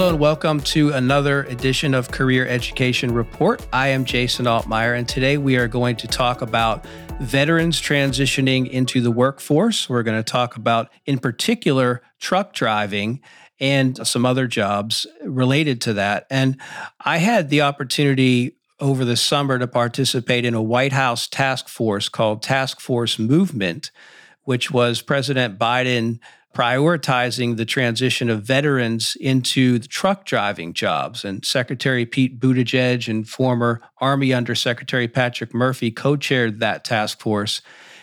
Hello and welcome to another edition of Career Education Report. I am Jason Altmire, and today we are going to talk about veterans transitioning into the workforce. We're going to talk about, in particular, truck driving and some other jobs related to that. And I had the opportunity over the summer to participate in a White House task force called Task Force Movement, which was President Biden prioritizing the transition of veterans into the truck driving jobs. And Secretary Pete Buttigieg and former Army Undersecretary Patrick Murphy co chaired that task force.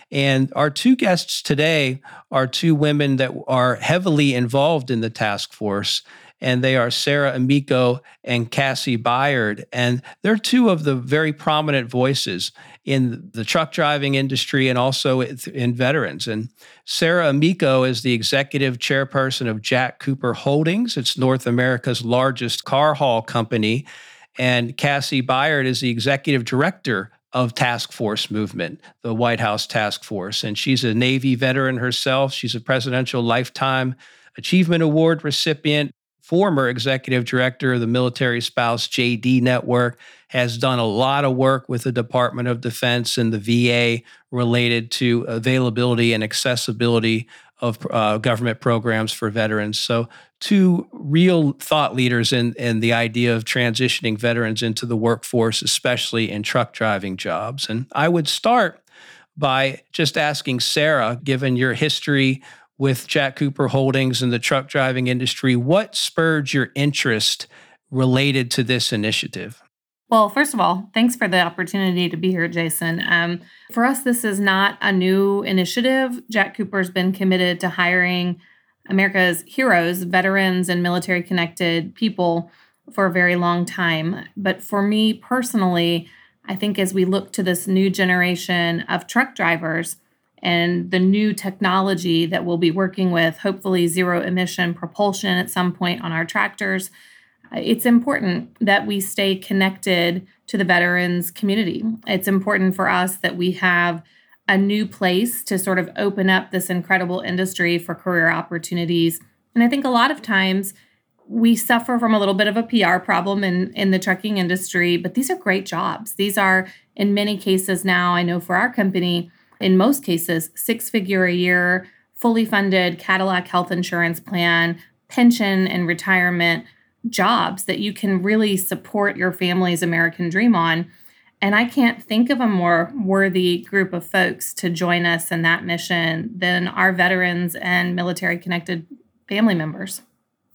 And our two guests today are two women that are heavily involved in the task force and they are Sarah Amico and Cassie Byard. And they're two of the very prominent voices in the truck driving industry and also in veterans. And Sarah Amico is the executive chairperson of Jack Cooper Holdings, it's North America's largest car haul company. And Cassie Byard is the executive director of task force movement, the White House task force. And she's a Navy veteran herself. She's a Presidential Lifetime Achievement Award recipient former executive director of the Military Spouse JD Network, has done a lot of work with the Department of Defense and the VA related to availability and accessibility of uh, government programs for veterans. So, two real thought leaders in, in the idea of transitioning veterans into the workforce, especially in truck driving jobs. And I would start by just asking Sarah, given your history with Jack Cooper Holdings and the truck driving industry. What spurred your interest related to this initiative? Well, first of all, thanks for the opportunity to be here, Jason. Um, for us, this is not a new initiative. Jack Cooper's been committed to hiring America's heroes, veterans, and military connected people for a very long time. But for me personally, I think as we look to this new generation of truck drivers, and the new technology that we'll be working with, hopefully zero emission propulsion at some point on our tractors. Uh, it's important that we stay connected to the veterans community. It's important for us that we have a new place to sort of open up this incredible industry for career opportunities. And I think a lot of times we suffer from a little bit of a PR problem in, in the trucking industry, but these are great jobs. These are, in many cases now, I know for our company, in most cases, six figure a year, fully funded Cadillac health insurance plan, pension and retirement jobs that you can really support your family's American dream on. And I can't think of a more worthy group of folks to join us in that mission than our veterans and military connected family members.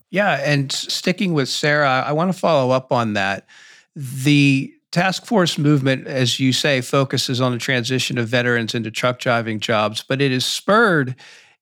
Yeah. And sticking with Sarah, I want to follow up on that. The task force movement, as you say, focuses on the transition of veterans into truck driving jobs, but it is spurred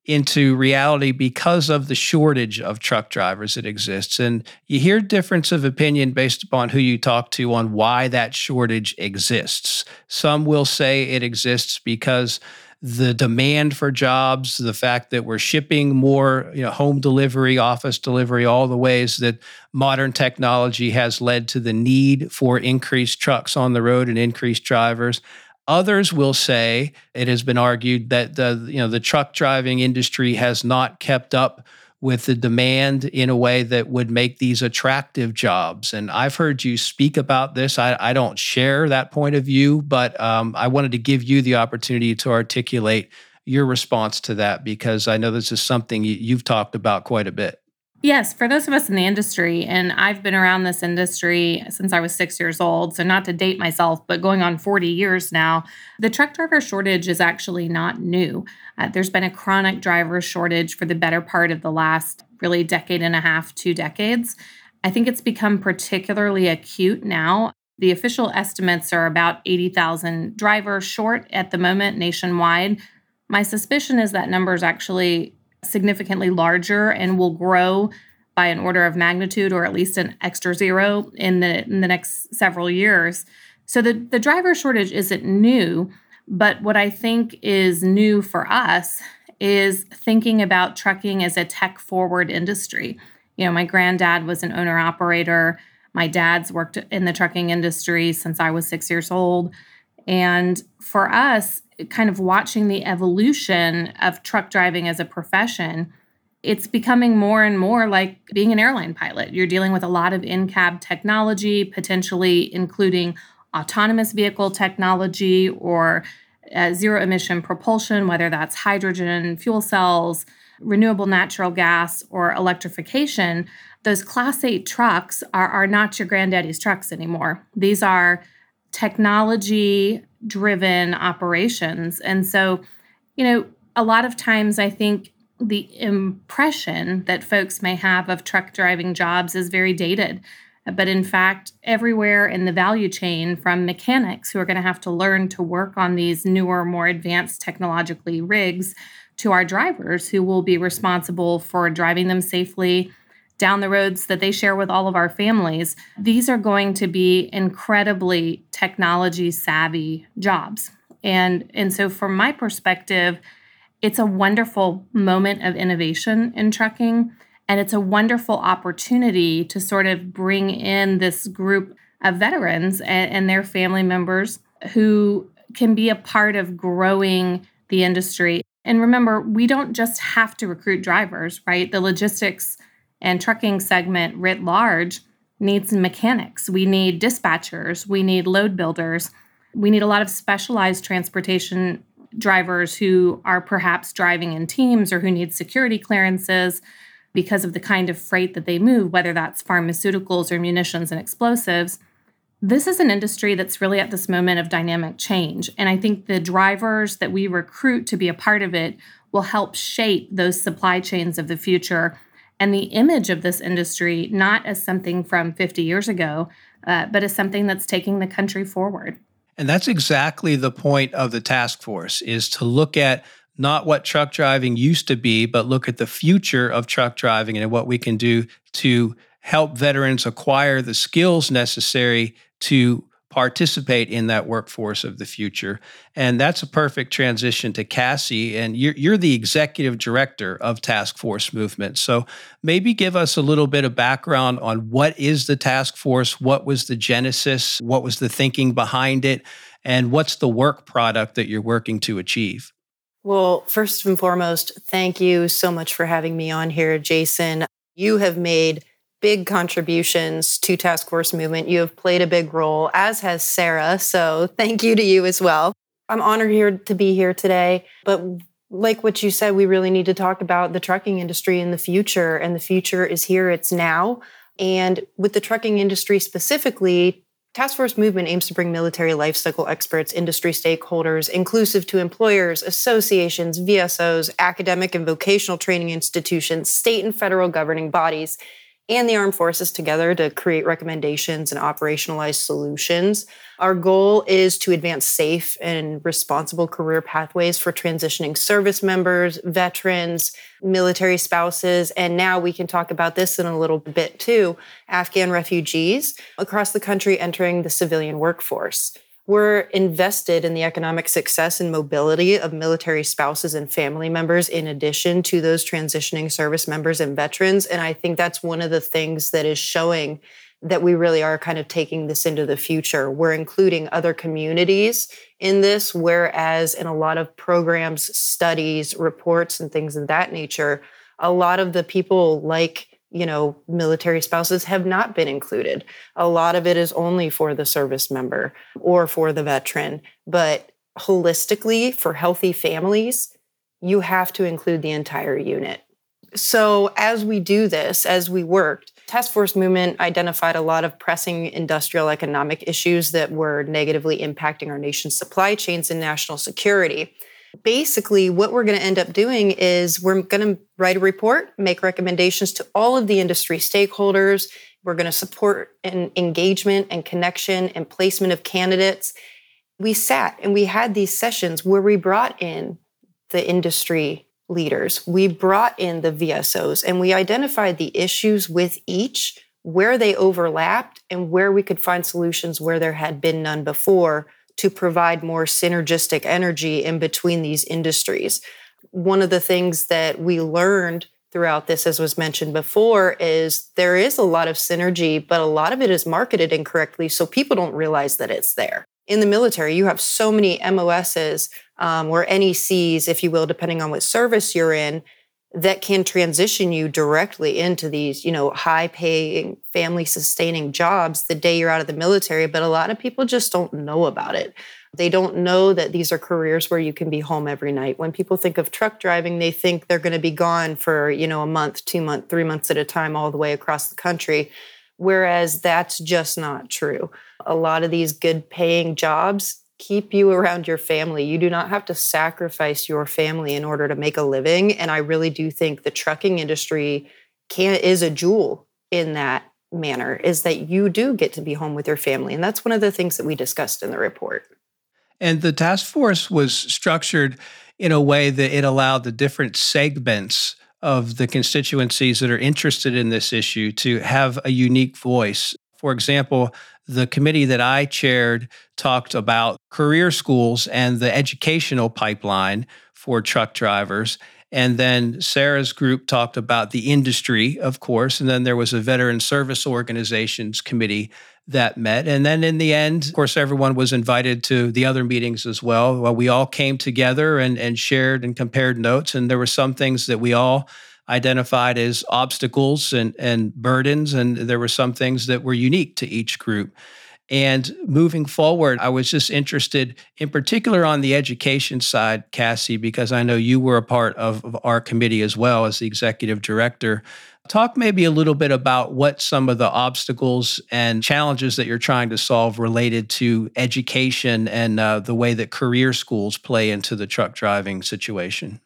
into reality because of the shortage of truck drivers that exists. And you hear difference of opinion based upon who you talk to on why that shortage exists. Some will say it exists because the demand for jobs, the fact that we're shipping more, you know, home delivery, office delivery, all the ways that modern technology has led to the need for increased trucks on the road and increased drivers. Others will say it has been argued that the you know the truck driving industry has not kept up with the demand in a way that would make these attractive jobs. And I've heard you speak about this. I, I don't share that point of view, but um, I wanted to give you the opportunity to articulate your response to that because I know this is something you, you've talked about quite a bit. Yes, for those of us in the industry, and I've been around this industry since I was six years old, so not to date myself, but going on 40 years now, the truck driver shortage is actually not new. Uh, there's been a chronic driver shortage for the better part of the last really decade and a half, two decades. I think it's become particularly acute now. The official estimates are about 80,000 drivers short at the moment nationwide. My suspicion is that number is actually significantly larger and will grow by an order of magnitude or at least an extra zero in the in the next several years. So the, the driver shortage isn't new, but what I think is new for us is thinking about trucking as a tech forward industry. You know, my granddad was an owner operator. My dad's worked in the trucking industry since I was six years old. And for us, kind of watching the evolution of truck driving as a profession, it's becoming more and more like being an airline pilot. You're dealing with a lot of in cab technology, potentially including autonomous vehicle technology or uh, zero emission propulsion, whether that's hydrogen, fuel cells, renewable natural gas, or electrification. Those Class 8 trucks are, are not your granddaddy's trucks anymore. These are technology driven operations. And so, you know, a lot of times I think the impression that folks may have of truck driving jobs is very dated. But in fact, everywhere in the value chain, from mechanics who are going to have to learn to work on these newer, more advanced technologically rigs, to our drivers who will be responsible for driving them safely down the roads that they share with all of our families. These are going to be incredibly technology savvy jobs. And, and so, from my perspective, it's a wonderful moment of innovation in trucking. And it's a wonderful opportunity to sort of bring in this group of veterans and, and their family members who can be a part of growing the industry. And remember, we don't just have to recruit drivers, right? The logistics and trucking segment writ large needs mechanics. We need dispatchers. We need load builders. We need a lot of specialized transportation drivers who are perhaps driving in teams or who need security clearances because of the kind of freight that they move, whether that's pharmaceuticals or munitions and explosives. This is an industry that's really at this moment of dynamic change. And I think the drivers that we recruit to be a part of it will help shape those supply chains of the future and the image of this industry, not as something from 50 years ago, uh, but as something that's taking the country forward. And that's exactly the point of the task force is to look at not what truck driving used to be, but look at the future of truck driving and what we can do to help veterans acquire the skills necessary to participate in that workforce of the future. And that's a perfect transition to Cassie. And you're, you're the executive director of Task Force Movement. So maybe give us a little bit of background on what is the task force, what was the genesis, what was the thinking behind it, and what's the work product that you're working to achieve. Well, first and foremost, thank you so much for having me on here, Jason. You have made big contributions to Task Force Movement. You have played a big role, as has Sarah. So thank you to you as well. I'm honored here to be here today. But like what you said, we really need to talk about the trucking industry in the future. And the future is here, it's now. And with the trucking industry specifically, Task Force Movement aims to bring military lifecycle experts, industry stakeholders, inclusive to employers, associations, VSOs, academic and vocational training institutions, state and federal governing bodies, and the armed forces together to create recommendations and operationalize solutions. Our goal is to advance safe and responsible career pathways for transitioning service members, veterans, military spouses, and now we can talk about this in a little bit too Afghan refugees across the country entering the civilian workforce. We're invested in the economic success and mobility of military spouses and family members, in addition to those transitioning service members and veterans. And I think that's one of the things that is showing that we really are kind of taking this into the future. We're including other communities in this, whereas in a lot of programs, studies, reports, and things of that nature, a lot of the people like you know, military spouses have not been included. A lot of it is only for the service member or for the veteran. But holistically, for healthy families, you have to include the entire unit. So, as we do this, as we worked, Task Force Movement identified a lot of pressing industrial economic issues that were negatively impacting our nation's supply chains and national security basically what we're going to end up doing is we're going to write a report make recommendations to all of the industry stakeholders. We're going to support an engagement and connection and placement of candidates. We sat and we had these sessions where we brought in the industry leaders. We brought in the vsos and we identified the issues with each where they overlapped and where we could find solutions where there had been none before to provide more synergistic energy in between these industries. One of the things that we learned throughout this, as was mentioned before, is there is a lot of synergy, but a lot of it is marketed incorrectly. So people don't realize that it's there. In the military, you have so many MOSs um, or NECs, if you will, depending on what service you're in. That can transition you directly into these, you know, high paying, family sustaining jobs the day you're out of the military. But a lot of people just don't know about it. They don't know that these are careers where you can be home every night. When people think of truck driving, they think they're going to be gone for, you know, a month, two months, three months at a time, all the way across the country. Whereas that's just not true. A lot of these good paying jobs keep you around your family. You do not have to sacrifice your family in order to make a living. And I really do think the trucking industry can is a jewel in that manner is that you do get to be home with your family. And that's one of the things that we discussed in the report. And the task force was structured in a way that it allowed the different segments of the constituencies that are interested in this issue to have a unique voice. For example, the committee that I chaired talked about career schools and the educational pipeline for truck drivers. And then Sarah's group talked about the industry, of course. And then there was a veteran service organizations committee that met. And then in the end, of course, everyone was invited to the other meetings as well. Well, we all came together and, and shared and compared notes. And there were some things that we all identified as obstacles and, and burdens. And there were some things that were unique to each group. And moving forward, I was just interested in particular on the education side, Cassie, because I know you were a part of, of our committee as well as the executive director. Talk maybe a little bit about what some of the obstacles and challenges that you're trying to solve related to education and uh, the way that career schools play into the truck driving situation.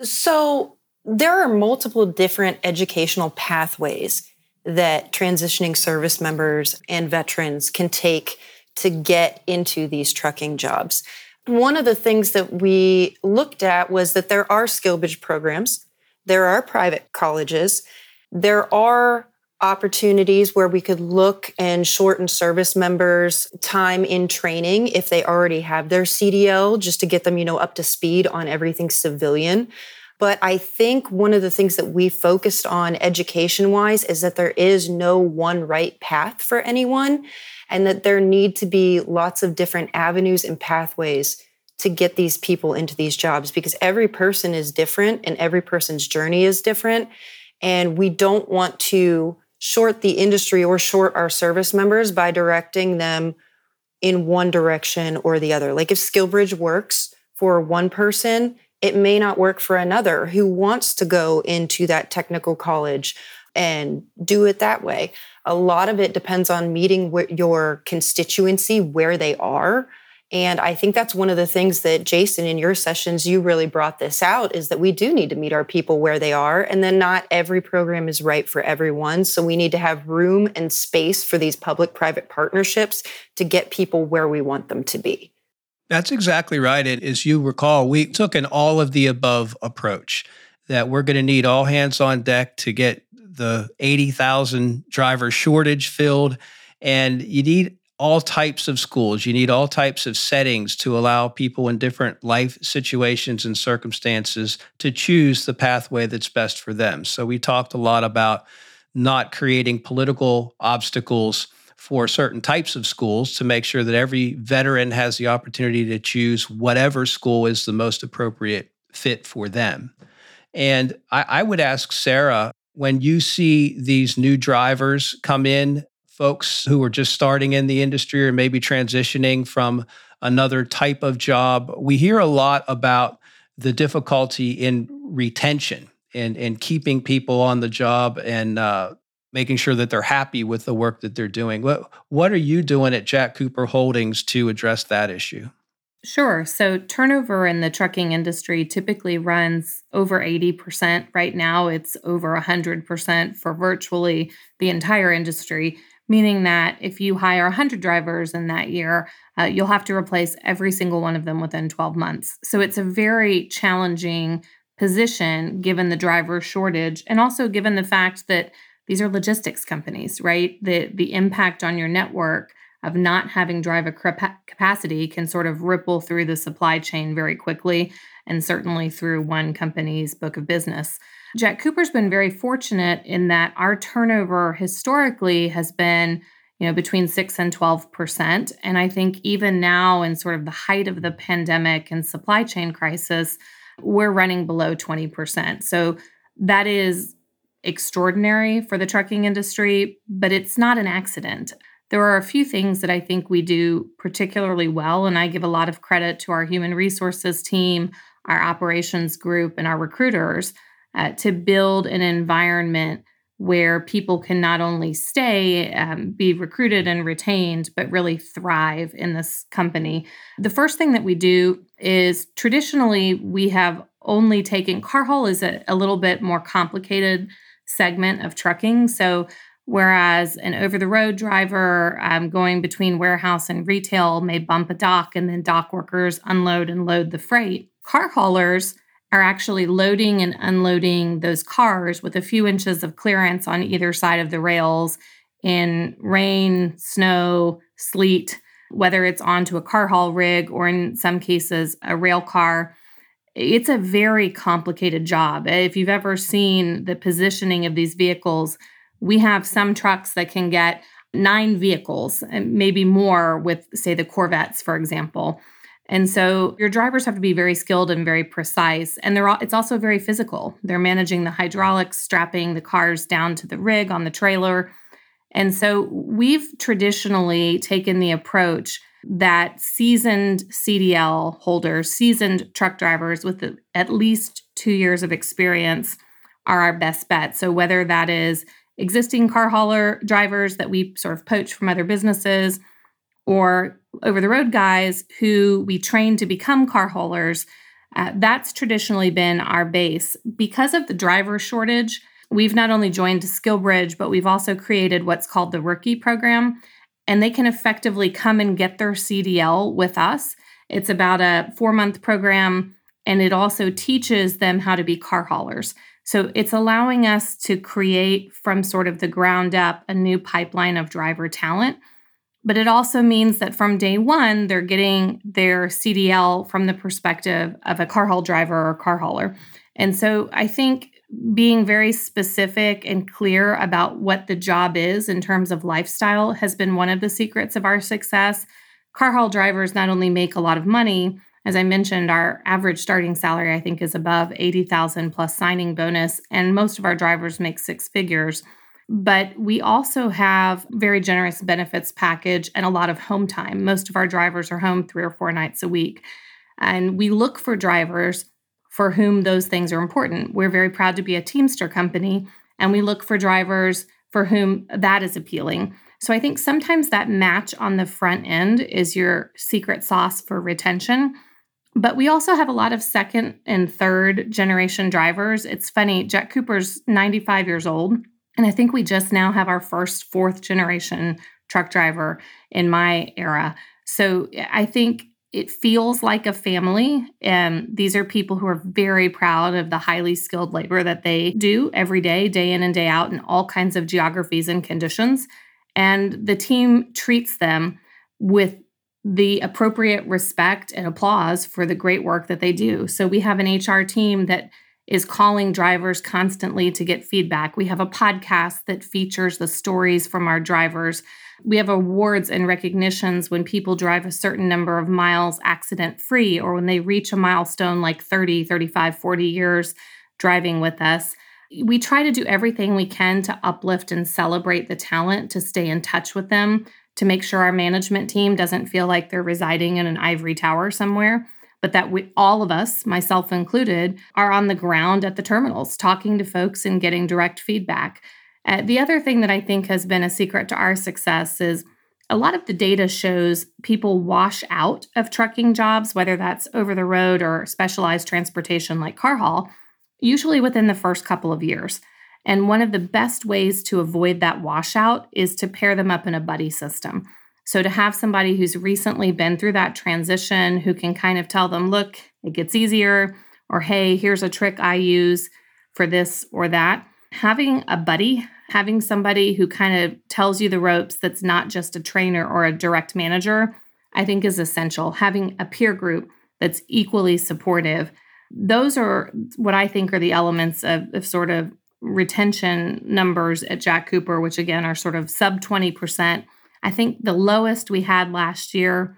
So, there are multiple different educational pathways that transitioning service members and veterans can take to get into these trucking jobs. One of the things that we looked at was that there are SkillBridge programs, there are private colleges, there are opportunities where we could look and shorten service members time in training if they already have their CDL just to get them, you know, up to speed on everything civilian. But I think one of the things that we focused on education wise is that there is no one right path for anyone and that there need to be lots of different avenues and pathways to get these people into these jobs because every person is different and every person's journey is different. And we don't want to short the industry or short our service members by directing them in one direction or the other. Like if SkillBridge works for one person, it may not work for another who wants to go into that technical college and do it that way. A lot of it depends on meeting your constituency where they are and I think that's one of the things that Jason in your sessions you really brought this out is that we do need to meet our people where they are and then not every program is right for everyone so we need to have room and space for these public private partnerships to get people where we want them to be. That's exactly right. As you recall, we took an all of the above approach that we're going to need all hands on deck to get the 80,000 driver shortage filled and you need all types of schools. You need all types of settings to allow people in different life situations and circumstances to choose the pathway that's best for them. So we talked a lot about not creating political obstacles for certain types of schools to make sure that every veteran has the opportunity to choose whatever school is the most appropriate fit for them. And I, I would ask Sarah, when you see these new drivers come in folks who are just starting in the industry or maybe transitioning from another type of job. We hear a lot about the difficulty in retention and, and keeping people on the job and uh, making sure that they're happy with the work that they're doing. What, what are you doing at Jack Cooper Holdings to address that issue? Sure. So turnover in the trucking industry typically runs over 80%. Right now, it's over 100% for virtually the entire industry meaning that if you hire 100 drivers in that year, uh, you'll have to replace every single one of them within 12 months. So it's a very challenging position given the driver shortage and also given the fact that these are logistics companies, right? The the impact on your network of not having driver capacity can sort of ripple through the supply chain very quickly and certainly through one company's book of business. Jack Cooper's been very fortunate in that our turnover historically has been, you know, between 6 and 12%, and I think even now in sort of the height of the pandemic and supply chain crisis, we're running below 20%. So That is extraordinary for the trucking industry, but it's not an accident. There are a few things that I think we do particularly well, and I give a lot of credit to our human resources team, our operations group, and our recruiters uh, to build an environment where people can not only stay, um, be recruited and retained, but really thrive in this company. The first thing that we do is traditionally we have only taken car haul is a, a little bit more complicated segment of trucking. So whereas an over the road driver um, going between warehouse and retail may bump a dock and then dock workers unload and load the freight, car haulers are actually loading and unloading those cars with a few inches of clearance on either side of the rails in rain, snow, sleet, whether it's onto a car haul rig or in some cases a rail car. It's a very complicated job. Eh, if you've ever seen the positioning of these vehicles, we have some trucks that can get nine vehicles, and maybe more with, say, the Corvettes, for example. And so your drivers have to be very skilled and very precise. And they're all, it's also very physical. They're managing the hydraulics, strapping the cars down to the rig on the trailer. And so we've traditionally taken the approach that seasoned CDL holders, seasoned truck drivers with at least two years of experience are our best bet. So whether that is existing car hauler drivers that we sort of poach from other businesses, or over the road guys who we train to become car haulers. Uh, that's traditionally been our base. Because of the driver shortage, we've not only joined SkillBridge, but we've also created what's called the Rookie Program. And they can effectively come and get their CDL with us. It's about a four month program, and it also teaches them how to be car haulers. So it's allowing us to create from sort of the ground up a new pipeline of driver talent but it also means that from day one, they're getting their CDL from the perspective of a car haul driver or car hauler. And so I think being very specific and clear about what the job is in terms of lifestyle has been one of the secrets of our success. Car haul drivers not only make a lot of money, as I mentioned, our average starting salary I think is above 80,000 plus signing bonus and most of our drivers make six figures. But we also have very generous benefits package and a lot of home time. Most of our drivers are home three or four nights a week. And we look for drivers for whom those things are important. We're very proud to be a Teamster company, and we look for drivers for whom that is appealing. So I think sometimes that match on the front end is your secret sauce for retention. But we also have a lot of second and third generation drivers. It's funny, Jack Cooper's 95 years old. And I think we just now have our first fourth generation truck driver in my era. So I think it feels like a family. And these are people who are very proud of the highly skilled labor that they do every day, day in and day out, in all kinds of geographies and conditions. And the team treats them with the appropriate respect and applause for the great work that they do. So we have an HR team that is calling drivers constantly to get feedback. We have a podcast that features the stories from our drivers. We have awards and recognitions when people drive a certain number of miles accident free or when they reach a milestone like 30, 35, 40 years driving with us. We try to do everything we can to uplift and celebrate the talent, to stay in touch with them, to make sure our management team doesn't feel like they're residing in an ivory tower somewhere but that we all of us, myself included, are on the ground at the terminals talking to folks and getting direct feedback. Uh, the other thing that I think has been a secret to our success is a lot of the data shows people wash out of trucking jobs, whether that's over the road or specialized transportation like car haul, usually within the first couple of years. And one of the best ways to avoid that washout is to pair them up in a buddy system. So to have somebody who's recently been through that transition who can kind of tell them, look, it gets easier, or hey, here's a trick I use for this or that. Having a buddy, having somebody who kind of tells you the ropes that's not just a trainer or a direct manager, I think is essential. Having a peer group that's equally supportive. Those are what I think are the elements of, of sort of retention numbers at Jack Cooper, which again are sort of sub 20% I think the lowest we had last year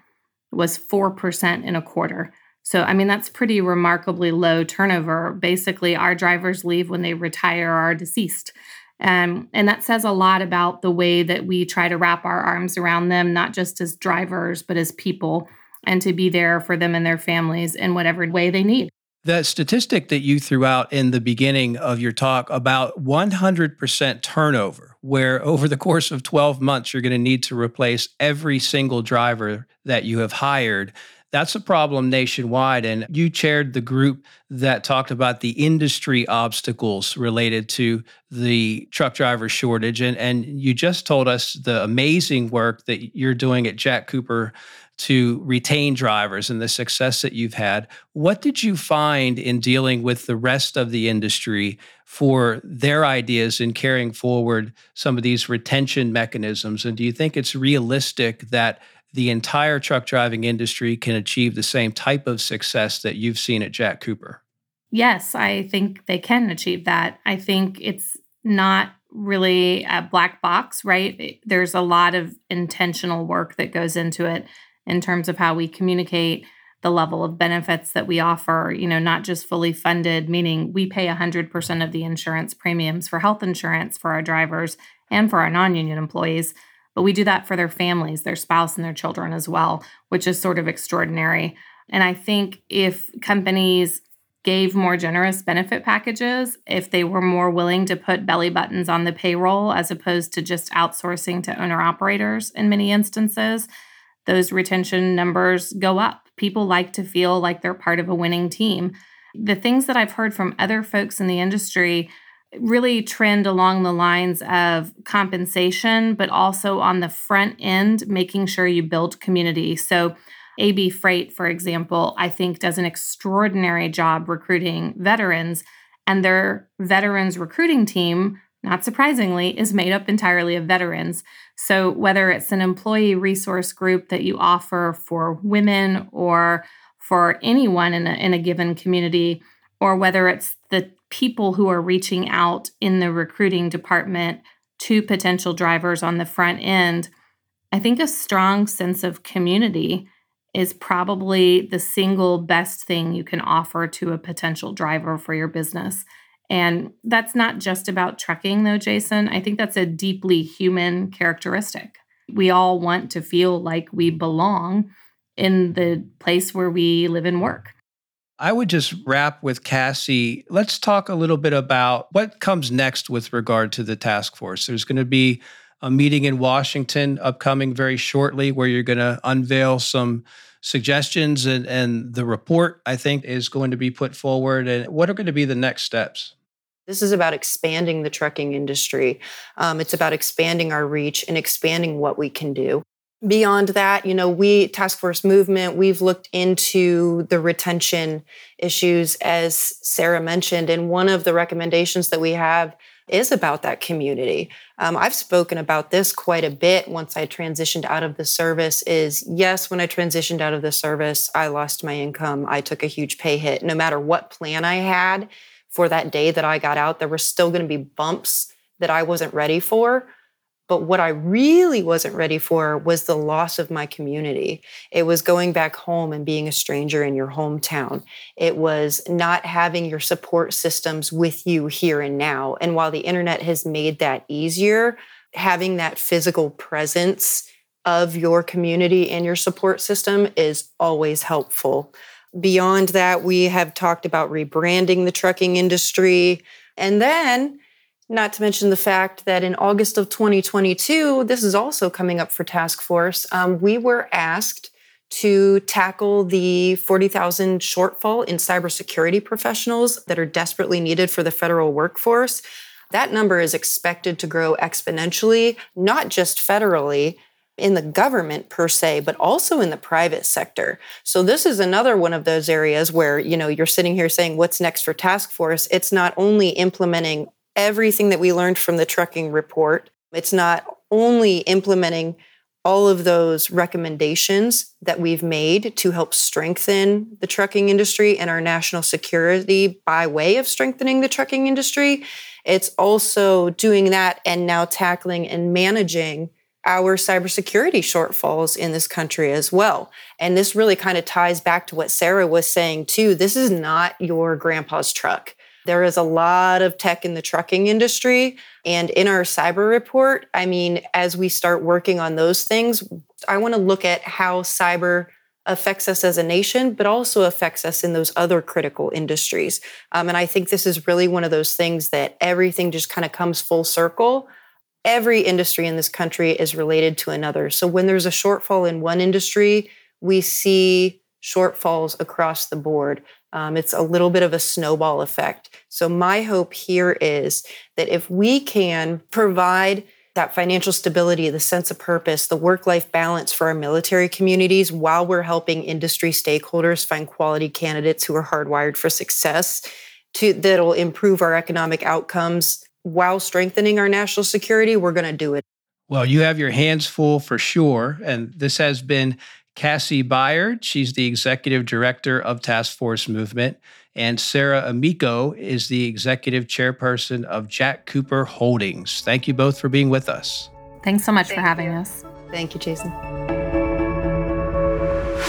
was 4% in a quarter. So, I mean, that's pretty remarkably low turnover. Basically, our drivers leave when they retire or are deceased. Um, and that says a lot about the way that we try to wrap our arms around them, not just as drivers, but as people, and to be there for them and their families in whatever way they need. That statistic that you threw out in the beginning of your talk about 100% turnover, where over the course of 12 months, you're going to need to replace every single driver that you have hired. That's a problem nationwide. And you chaired the group that talked about the industry obstacles related to the truck driver shortage. And, and you just told us the amazing work that you're doing at Jack Cooper to retain drivers and the success that you've had. What did you find in dealing with the rest of the industry for their ideas in carrying forward some of these retention mechanisms? And do you think it's realistic that the entire truck driving industry can achieve the same type of success that you've seen at Jack Cooper? Yes, I think they can achieve that. I think it's not really a black box, right? There's a lot of intentional work that goes into it in terms of how we communicate the level of benefits that we offer, you know, not just fully funded, meaning we pay 100% of the insurance premiums for health insurance for our drivers and for our non union employees, but we do that for their families, their spouse, and their children as well, which is sort of extraordinary. And I think if companies gave more generous benefit packages, if they were more willing to put belly buttons on the payroll as opposed to just outsourcing to owner operators in many instances, those retention numbers go up. People like to feel like they're part of a winning team. The things that I've heard from other folks in the industry really trend along the lines of compensation, but also on the front end, making sure you build community. So, ABF Freight, for example, I think does an extraordinary job recruiting veterans, and their veterans recruiting team not surprisingly, is made up entirely of veterans. So, whether it's an employee resource group that you offer for women or for anyone in a, in a given community, or whether it's the people who are reaching out in the recruiting department to potential drivers on the front end, I think a strong sense of community is probably the single best thing you can offer to a potential driver for your business. And that's not just about trucking, though, Jason. I think that's a deeply human characteristic. We all want to feel like we belong in the place where we live and work. I would just wrap with Cassie. Let's talk a little bit about what comes next with regard to the task force. There's going to be a meeting in Washington upcoming very shortly where you're going to unveil some suggestions and, and the report, I think, is going to be put forward. And what are going to be the next steps? This is about expanding the trucking industry. Um, it's about expanding our reach and expanding what we can do. Beyond that, you know, we, Task Force Movement, we've looked into the retention issues, as Sarah mentioned. And one of the recommendations that we have is about that community. Um, I've spoken about this quite a bit once I transitioned out of the service. Is yes, when I transitioned out of the service, I lost my income. I took a huge pay hit. No matter what plan I had, for that day that I got out. There were still going to be bumps that I wasn't ready for. But what I really wasn't ready for was the loss of my community. It was going back home and being a stranger in your hometown. It was not having your support systems with you here and now. And while the internet has made that easier, having that physical presence of your community and your support system is always helpful. Beyond that, we have talked about rebranding the trucking industry. And then, not to mention the fact that in August of 2022, this is also coming up for task force, um, we were asked to tackle the 40,000 shortfall in cybersecurity professionals that are desperately needed for the federal workforce. That number is expected to grow exponentially, not just federally, in the government per se, but also in the private sector. So this is another one of those areas where, you know, you're sitting here saying, what's next for task force? It's not only implementing everything that we learned from the trucking report, it's not only implementing all of those recommendations that we've made to help strengthen the trucking industry and our national security by way of strengthening the trucking industry. It's also doing that and now tackling and managing our cybersecurity shortfalls in this country as well. And this really kind of ties back to what Sarah was saying too. This is not your grandpa's truck. There is a lot of tech in the trucking industry. And in our cyber report, I mean, as we start working on those things, I want to look at how cyber affects us as a nation, but also affects us in those other critical industries. Um, and I think this is really one of those things that everything just kind of comes full circle. Every industry in this country is related to another. So when there's a shortfall in one industry, we see shortfalls across the board. Um, it's a little bit of a snowball effect. So, my hope here is that if we can provide that financial stability, the sense of purpose, the work life balance for our military communities while we're helping industry stakeholders find quality candidates who are hardwired for success to, that'll improve our economic outcomes while strengthening our national security, we're going to do it. Well, you have your hands full for sure. And this has been Cassie Byard. She's the executive director of Task Force Movement. And Sarah Amico is the executive chairperson of Jack Cooper Holdings. Thank you both for being with us. Thanks so much Thank for having you. us. Thank you, Jason.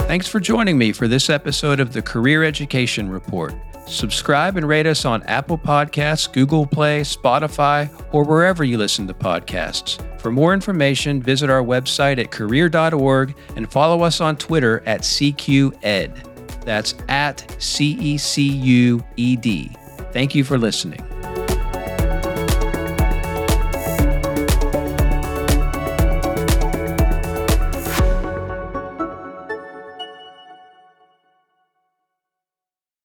Thanks for joining me for this episode of the Career Education Report. Subscribe and rate us on Apple Podcasts, Google Play, Spotify, or wherever you listen to podcasts. For more information, visit our website at career.org and follow us on Twitter at CECUED. That's at C E C U E D. Thank you for listening.